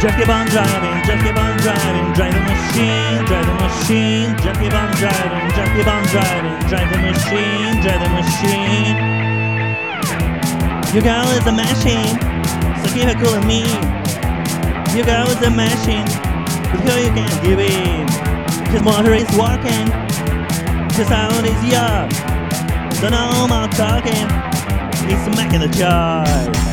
Just keep on driving, just keep on driving, drive the machine, drive the machine, just keep on driving, just keep on driving, drive the machine, drive the machine. Your girl is a machine, so keep it cool and me. Your girl is a machine, girl you can't give in. Just motor is working, the sound is young, so no more talking, it's making the choice.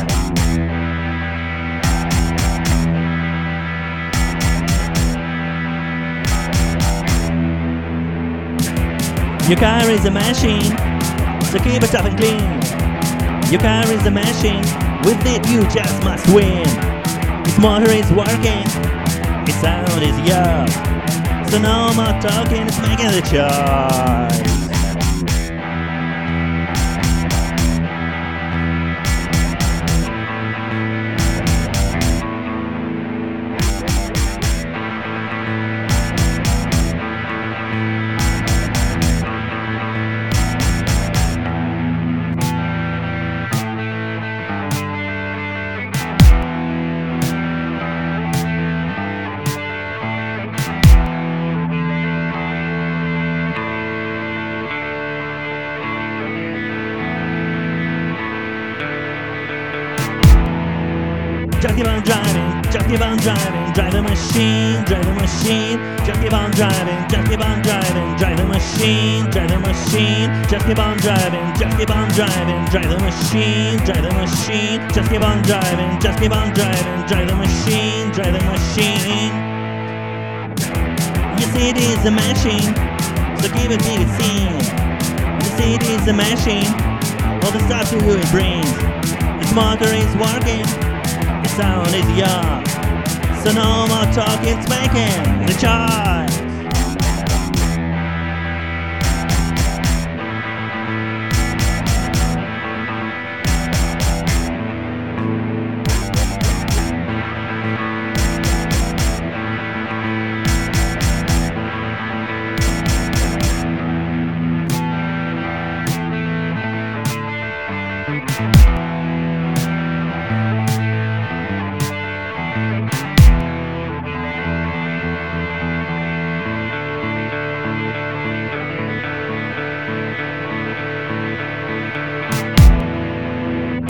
Your car is a machine, so keep it up and clean. Your car is a machine, with it you just must win. Its motor is working, its sound is young. So no more talking, it's making the choice. Just keep on driving, just keep on driving, drive the machine, drive the machine, just keep on driving, just keep on driving, drive the machine, drive the machine, just keep on driving, just keep on driving, drive the machine, drive the machine, just keep on driving, just keep on driving, drive the machine, drive the machine. You see it is a machine, so keep it keep it. You see it is a machine, all the stuff to it brings. Its motor is working, sound is young. So no more talk, it's making the choice.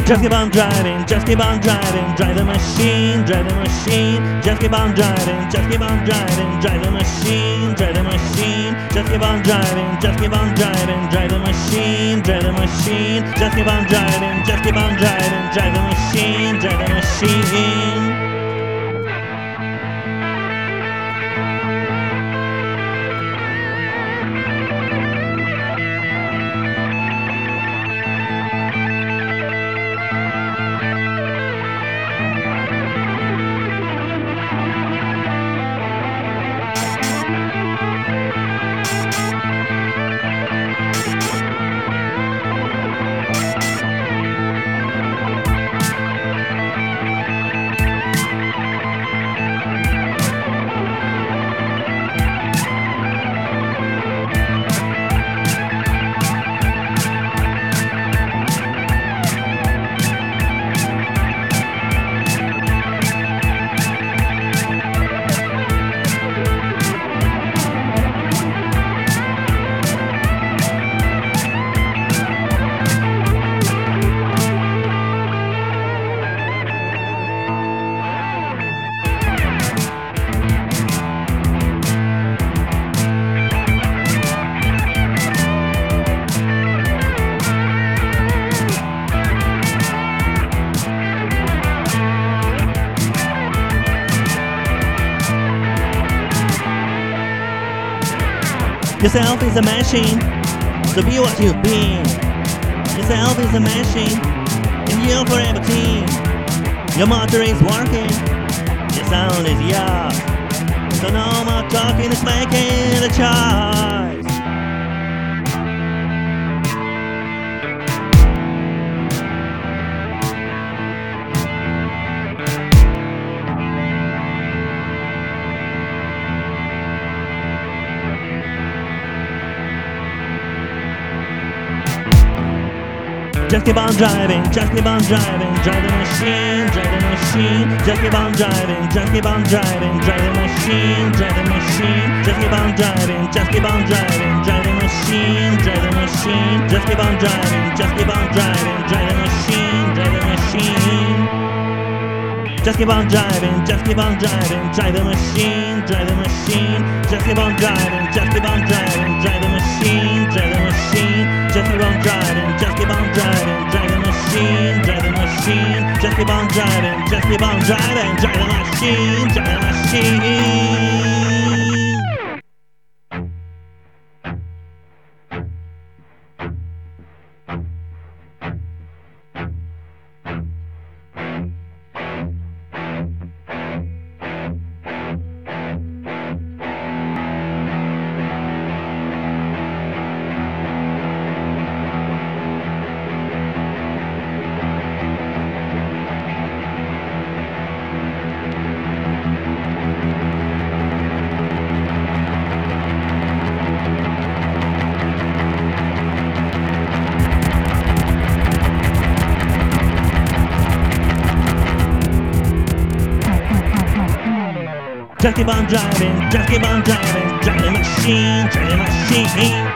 Just keep on driving, just keep on driving, drive the machine, drive the machine, just keep on driving, just keep on driving, drive the machine, drive the machine, just keep on driving, just keep on driving, drive the machine, drive the machine, just keep on driving, just keep on driving, drive the machine, drive the machine. Yourself is a machine, so be what you've been. Yourself is a machine, and you're forever clean. Your motor is working, your sound is young. So no more talking, it's making a choice. Just keep on driving, just keep on driving, drive the machine, drive the machine. Just keep on driving, just keep on driving, drive the machine, drive the machine. Just keep on driving, just keep on driving, drive the machine, drive the machine. Just keep on driving, just keep on driving, drive the machine, drive the machine. Just keep on driving, just keep on driving, drive machine, drive machine. Just keep on driving, just keep on driving, drive machine, driving, just keep on driving, driving machine, driving machine. Just keep on driving, just keep on driving, drive the machine, driving machine.